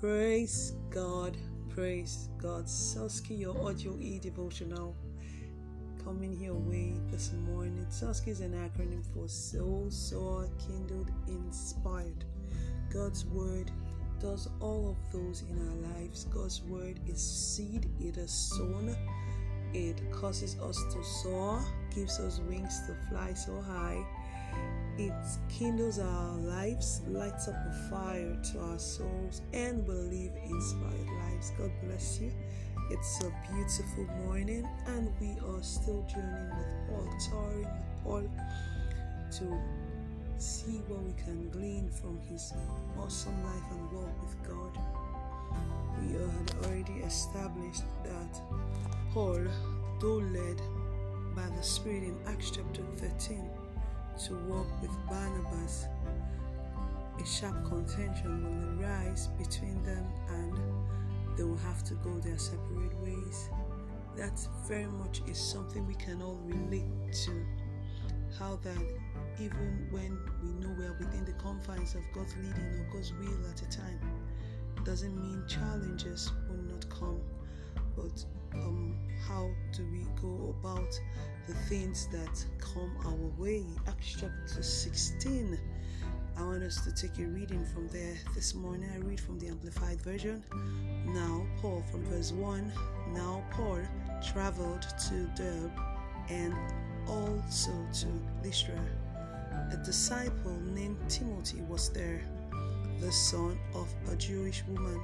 Praise God, praise God. Soski, your audio e devotional coming your way this morning. Soski is an acronym for Soul, Soar, Kindled, Inspired. God's Word does all of those in our lives. God's Word is seed, it is sown, it causes us to soar, gives us wings to fly so high it kindles our lives, lights up a fire to our souls, and will live inspired lives. God bless you. It's a beautiful morning, and we are still journeying with Paul, touring with Paul to see what we can glean from his awesome life and walk with God. We had already established that Paul, though led by the Spirit in Acts chapter 13, to walk with Barnabas, a sharp contention will arise between them and they will have to go their separate ways. That very much is something we can all relate to. How that even when we know we are within the confines of God's leading or God's will at a time, doesn't mean challenges will not come, but um, how do we go about the things that come our way? Acts chapter 16. I want us to take a reading from there this morning. I read from the Amplified Version. Now, Paul, from verse 1. Now, Paul traveled to Derbe and also to Lystra. A disciple named Timothy was there, the son of a Jewish woman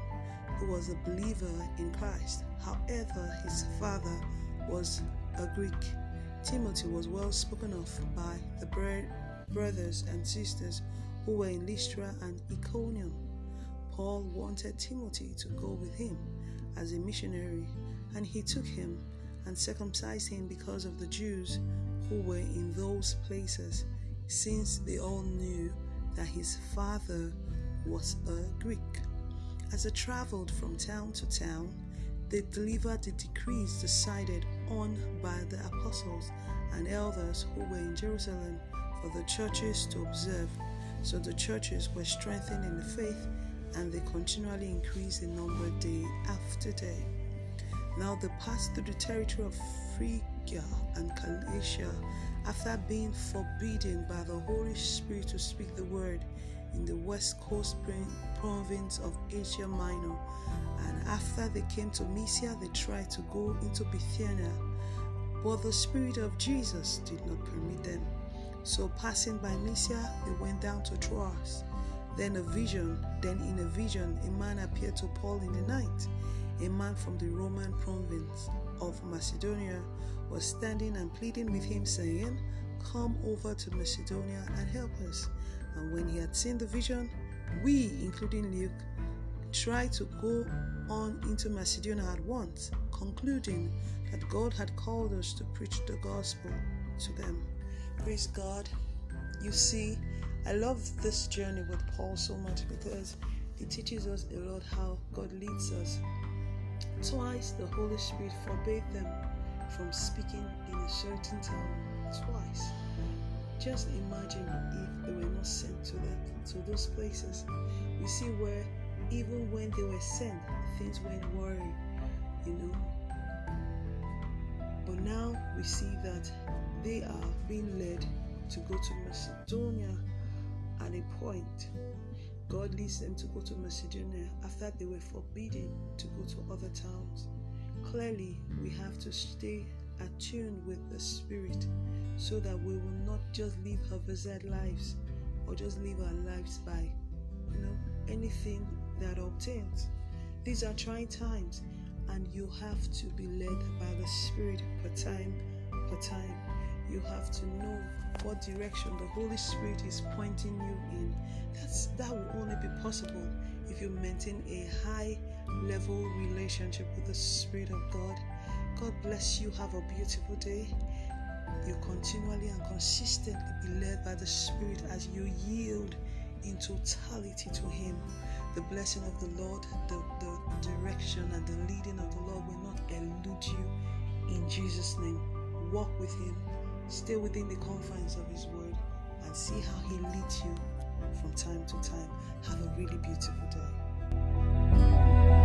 who was a believer in Christ. However, his father was a Greek. Timothy was well spoken of by the brothers and sisters who were in Lystra and Iconium. Paul wanted Timothy to go with him as a missionary, and he took him and circumcised him because of the Jews who were in those places, since they all knew that his father was a Greek. As they traveled from town to town, they delivered the decrees decided on by the apostles and elders who were in Jerusalem for the churches to observe. So the churches were strengthened in the faith and they continually increased in number day after day. Now they passed through the territory of Phrygia and Galatia after being forbidden by the Holy Spirit to speak the word in the west coast province of Asia Minor. And after they came to Mysia, they tried to go into Bithynia, but the Spirit of Jesus did not permit them. So, passing by Mysia, they went down to Troas. Then a vision, then in a vision, a man appeared to Paul in the night. A man from the Roman province of Macedonia was standing and pleading with him, saying, Come over to Macedonia and help us. And when he had seen the vision, we, including Luke, tried to go on into Macedonia at once, concluding that God had called us to preach the gospel to them. Praise God. You see, I love this journey with Paul so much because it teaches us a lot how God leads us. Twice the Holy Spirit forbade them from speaking in a certain town. Twice. Just imagine if they were not sent to that to those places. We see where even when they were sent, things went worry, you know. But now we see that they are being led to go to Macedonia at a point. God leads them to go to Macedonia after they were forbidden to go to other towns. Clearly, we have to stay attuned with the Spirit so that we will not just live haphazard lives or just live our lives by you know anything that obtains. These are trying times and you have to be led by the Spirit per time per time. You have to know what direction the Holy Spirit is pointing you in. That's that will only be possible if you maintain a high level relationship with the Spirit of God God bless you. Have a beautiful day. You continually and consistently be led by the Spirit as you yield in totality to Him. The blessing of the Lord, the, the direction and the leading of the Lord will not elude you in Jesus' name. Walk with Him, stay within the confines of His word, and see how He leads you from from time to time. Have a really beautiful day.